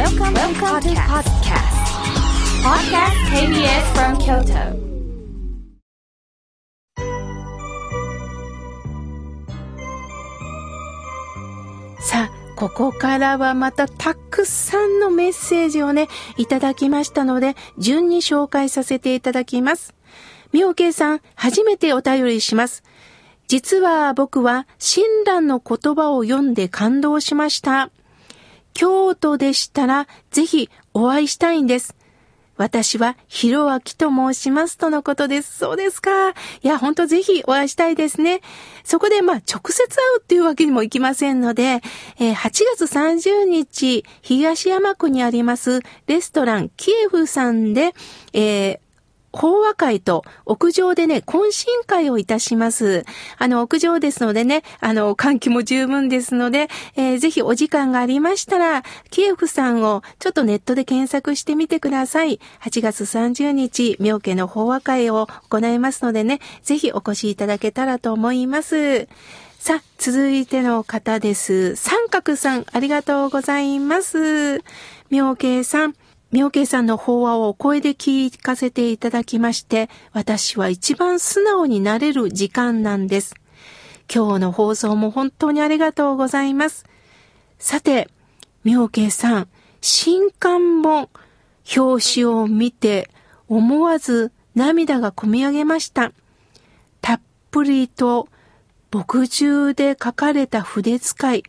Welcome, to to podcast. Podcast KBS from Kyoto. さあ、ここからはまたたくさんのメッセージをね、いただきましたので、順に紹介させていただきます。妙慶さん、初めてお便りします。実は僕は親鸞の言葉を読んで感動しました。京都でしたらぜひお会いしたいんです。私はひろあきと申しますとのことです。そうですか。いや、ほんとぜひお会いしたいですね。そこでまあ直接会うっていうわけにもいきませんので、えー8月30日、東山区にありますレストランキエフさんで、えー法話会と屋上でね、懇親会をいたします。あの、屋上ですのでね、あの、換気も十分ですので、えーぜひお時間がありましたら、キエフさんをちょっとネットで検索してみてください。8月30日、妙家の法話会を行いますのでね、ぜひお越しいただけたらと思います。さあ、続いての方です。三角さん、ありがとうございます。妙慶さん、妙慶さんの法話をお声で聞かせていただきまして、私は一番素直になれる時間なんです。今日の放送も本当にありがとうございます。さて、妙慶さん、新刊本、表紙を見て思わず涙がこみ上げました。たっぷりと墨汁で書かれた筆使い、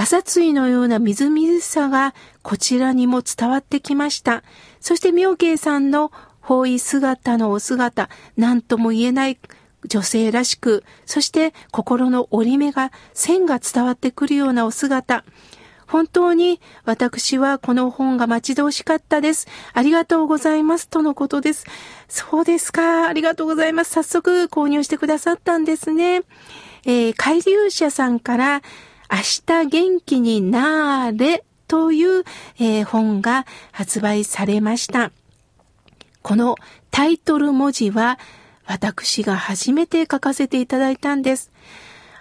朝露のようなみずみずしさがこちらにも伝わってきました。そして妙慶さんの包囲姿のお姿、何とも言えない女性らしく、そして心の折り目が線が伝わってくるようなお姿。本当に私はこの本が待ち遠しかったです。ありがとうございます。とのことです。そうですか。ありがとうございます。早速購入してくださったんですね。えー、海流社さんから、明日元気になーれという、えー本が発売されました。このタイトル文字は私が初めて書かせていただいたんです。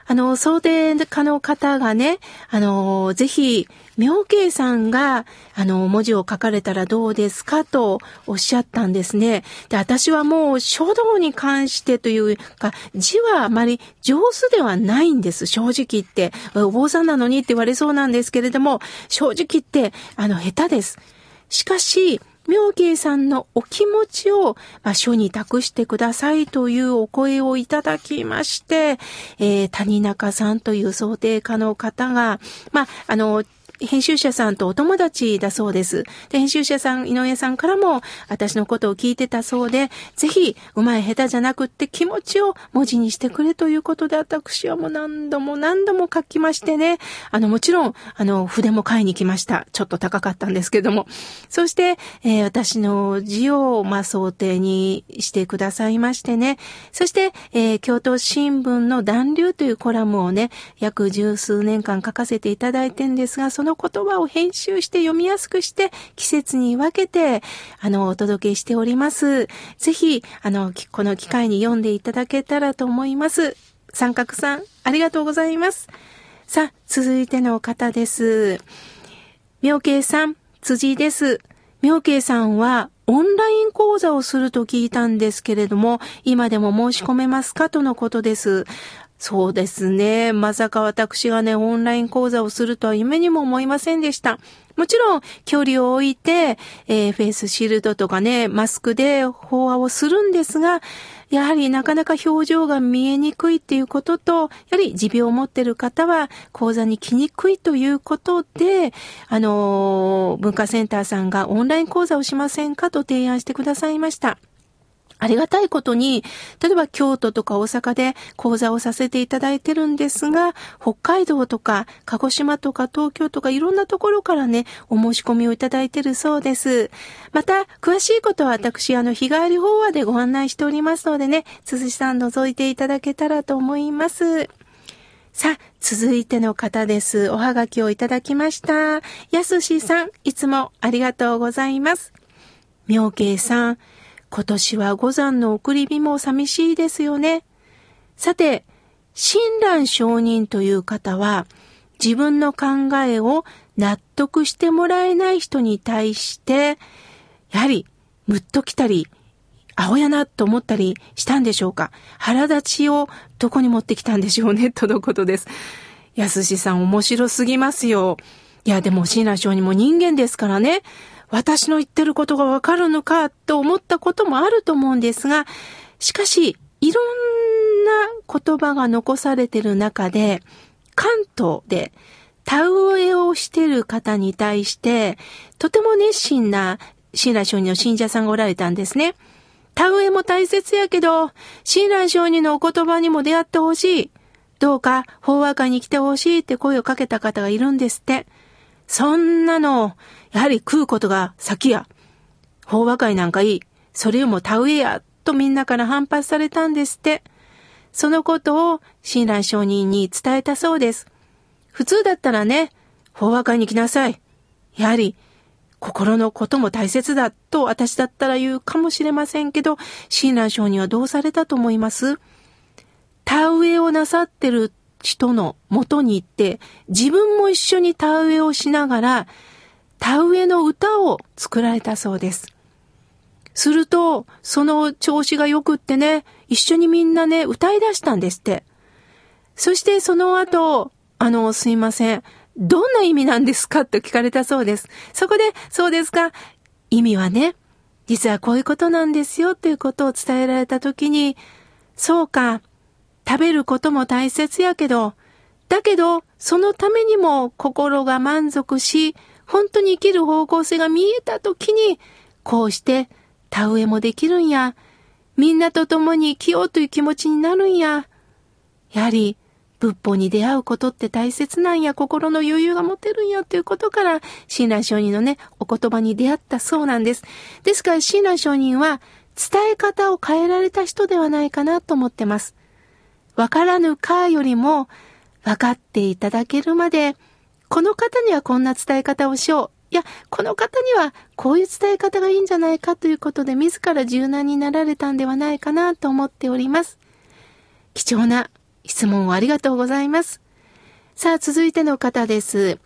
あの、想定家の方がね、あの、ぜひ、妙慶さんが、あの、文字を書かれたらどうですかとおっしゃったんですね。で、私はもう書道に関してというか、字はあまり上手ではないんです、正直言って。お坊さんなのにって言われそうなんですけれども、正直言って、あの、下手です。しかし、妙慶さんのお気持ちを、まあ、書に託してくださいというお声をいただきまして、えー谷中さんという想定家の方が、まあ、あの、編集者さんとお友達だそうです。で、編集者さん、井上さんからも私のことを聞いてたそうで、ぜひ、うまい下手じゃなくって気持ちを文字にしてくれということで、私はもう何度も何度も書きましてね、あの、もちろん、あの、筆も買いに来ました。ちょっと高かったんですけども。そして、えー私の字を、まあ、想定にしてくださいましてね。そして、えー京都新聞の暖流というコラムをね、約十数年間書かせていただいてんですが、そのの言葉を編集して読みやすくして、季節に分けて、あの、お届けしております。ぜひ、あの、この機会に読んでいただけたらと思います。三角さん、ありがとうございます。さあ、続いての方です。妙慶さん、辻です。妙慶さんはオンライン講座をすると聞いたんですけれども、今でも申し込めますか？とのことです。そうですね。まさか私がね、オンライン講座をするとは夢にも思いませんでした。もちろん、距離を置いて、えーフェイスシールドとかね、マスクで法話をするんですが、やはりなかなか表情が見えにくいっていうことと、やはり持病を持ってる方は講座に来にくいということで、あのー文化センターさんがオンライン講座をしませんかと提案してくださいました。ありがたいことに、例えば京都とか大阪で講座をさせていただいてるんですが、北海道とか鹿児島とか東京とかいろんなところからね、お申し込みをいただいてるそうです。また、詳しいことは私、あの、日帰り法話でご案内しておりますのでね、鈴木さん覗いていただけたらと思います。さあ、続いての方です。おはがきをいただきました。やすしさん、いつもありがとうございます。妙慶さん、今年は五山の送り火も寂しいですよね。さて、親鸞上人という方は、自分の考えを納得してもらえない人に対して、やはり、ムッときたり、青やなと思ったりしたんでしょうか腹立ちをどこに持ってきたんでしょうね とのことです。やすしさん面白すぎますよ。いや、でも椎名翔にも人間ですからね。私の言ってることがわかるのかと思ったこともあると思うんですが、しかし、いろんな言葉が残されてる中で、関東で田植えをしてる方に対して、とても熱心な親鸞上人の信者さんがおられたんですね。田植えも大切やけど、親鸞上人のお言葉にも出会ってほしい。どうか法話会に来てほしいって声をかけた方がいるんですって。そんなの、やはり食うことが先や。法話会なんかいい。それよりも田植えや。とみんなから反発されたんですって。そのことを親鸞上人に伝えたそうです。普通だったらね、法話会に来なさい。やはり、心のことも大切だと私だったら言うかもしれませんけど、親鸞上人はどうされたと思います？田植えをなさってる人の元に行って、自分も一緒に田植えをしながら、田植えの歌を作られたそうです。すると、その調子が良くってね、一緒にみんなね、歌い出したんですって。そしてその後、あの、すいません。どんな意味なんですかと聞かれたそうです。そこで、そうですか。意味はね、実はこういうことなんですよということを伝えられたときに、そうか、食べることも大切やけど、だけど、そのためにも心が満足し、本当に生きる方向性が見えたときに、こうして田植えもできるんや。みんなと共に生きようという気持ちになるんや。やはり、仏法に出会うことって大切なんや、心の余裕が持てるんやということから、親鸞上人のね、お言葉に出会ったそうなんです。ですから、親鸞上人は、伝え方を変えられた人ではないかなと思ってます。わからぬかよりも、分かっていただけるまで、この方にはこんな伝え方をしよう。いや、この方にはこういう伝え方がいいんじゃないかということで自ら柔軟になられたんではないかなと思っております。貴重な質問をありがとうございます。さあ、続いての方です。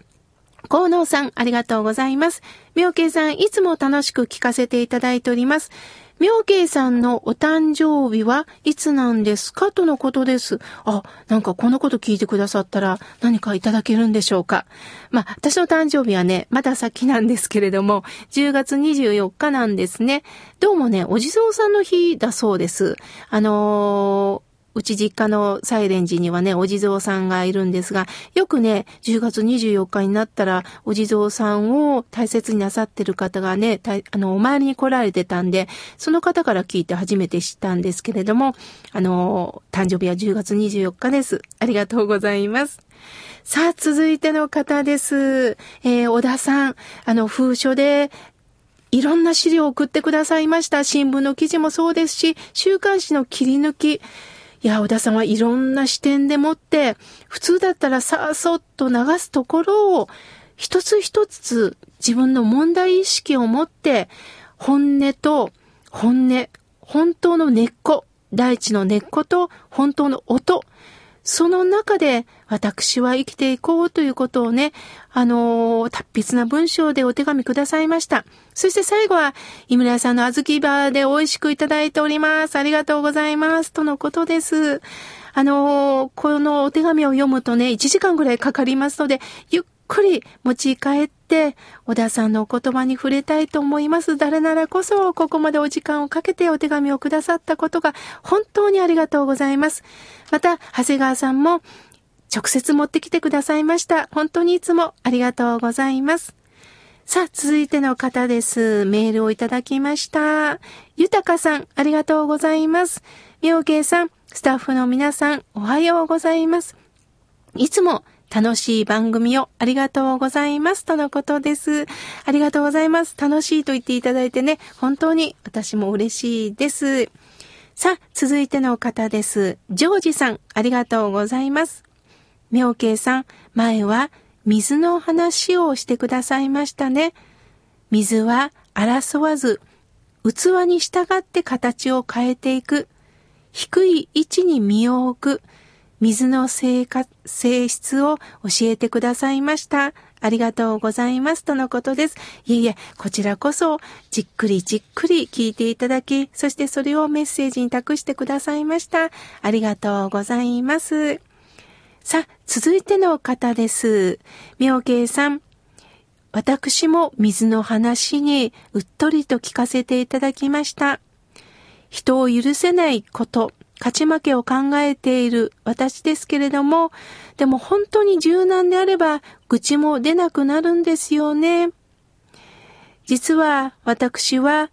河野さん、ありがとうございます。妙慶さん、いつも楽しく聞かせていただいております。妙慶さんのお誕生日はいつなんですか？とのことです。あ、なんかこのこと聞いてくださったら何かいただけるんでしょうか。まあ、私の誕生日はね、まだ先なんですけれども、10月24日なんですね。どうもね、お地蔵さんの日だそうです。あのーうち実家のサイレン寺にはね、お地蔵さんがいるんですが、よくね、10月24日になったら、お地蔵さんを大切になさってる方がね、あの、お参りに来られてたんで、その方から聞いて初めて知ったんですけれども、あの、誕生日は10月24日です。ありがとうございます。さあ、続いての方です。えー、小田さん、あの、封書で、いろんな資料を送ってくださいました。新聞の記事もそうですし、週刊誌の切り抜き、いや、小田さんはいろんな視点でもって、普通だったらさあそっと流すところを、一つ一つ自分の問題意識を持って、本音と本音、本当の根っこ、大地の根っこと本当の音、その中で私は生きていこうということをね、あのー、達筆な文章でお手紙くださいました。そして最後は、井村さんの小豆バーで美味しくいただいております。ありがとうございます。とのことです。あのー、このお手紙を読むとね、1時間ぐらいかかりますので、ゆっくり持ち帰って、小田さんのお言葉に触れたいと思います。誰ならこそ、ここまでお時間をかけてお手紙をくださったことが、本当にありがとうございます。また、長谷川さんも、直接持ってきてくださいました。本当にいつもありがとうございます。さあ、続いての方です。メールをいただきました。ゆたかさん、ありがとうございます。みょうけいさん、スタッフの皆さん、おはようございます。いつも楽しい番組をありがとうございます。とのことです。ありがとうございます。楽しいと言っていただいてね、本当に私も嬉しいです。さあ、続いての方です。ジョージさん、ありがとうございます。妙慶さん、前は水の話をしてくださいましたね。水は争わず、器に従って形を変えていく。低い位置に身を置く。水の性性質を教えてくださいました。ありがとうございます。とのことです。いえいえ、こちらこそ、じっくりじっくり聞いていただき、そしてそれをメッセージに託してくださいました。ありがとうございます。さあ、続いての方です。妙慶さん。私も水の話にうっとりと聞かせていただきました。人を許せないこと、勝ち負けを考えている私ですけれども、でも本当に柔軟であれば愚痴も出なくなるんですよね。実は私は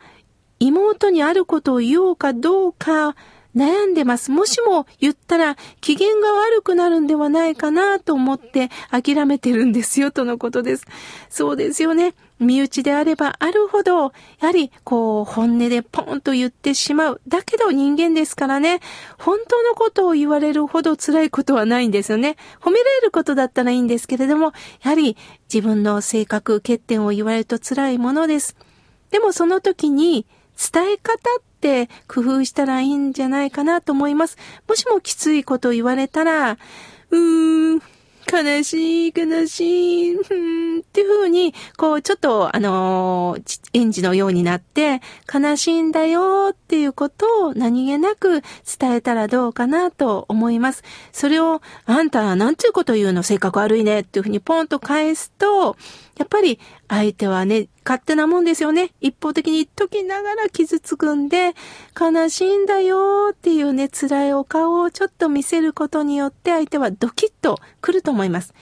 妹にあることを言おうかどうか悩んでます。もしも言ったら機嫌が悪くなるんではないかなと思って諦めてるんですよとのことです。そうですよね。身内であればあるほど、やはりこう本音でポンと言ってしまう。だけど人間ですからね、本当のことを言われるほど辛いことはないんですよね。褒められることだったらいいんですけれども、やはり自分の性格、欠点を言われると辛いものです。でもその時に伝え方って工夫したらいいんじゃないかなと思います。もしもきついこと言われたら、うーん、悲しい、悲しい、こう、ちょっと、あの、園児のようになって、悲しいんだよっていうことを何気なく伝えたらどうかなと思います。それを、あんた、なんていうこと言うの？性格悪いねっていう風にポンと返すと、やっぱり相手はね、勝手なもんですよね。一方的に言っときながら傷つくんで、悲しいんだよっていうね、辛いお顔をちょっと見せることによって相手はドキッと来ると思います。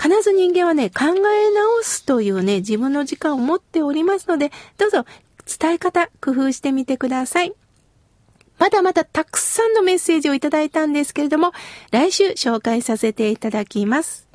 必ず人間はね、考え直すというね、自分の時間を持っておりますので、どうぞ伝え方、工夫してみてください。まだまだたくさんのメッセージをいただいたんですけれども、来週紹介させていただきます。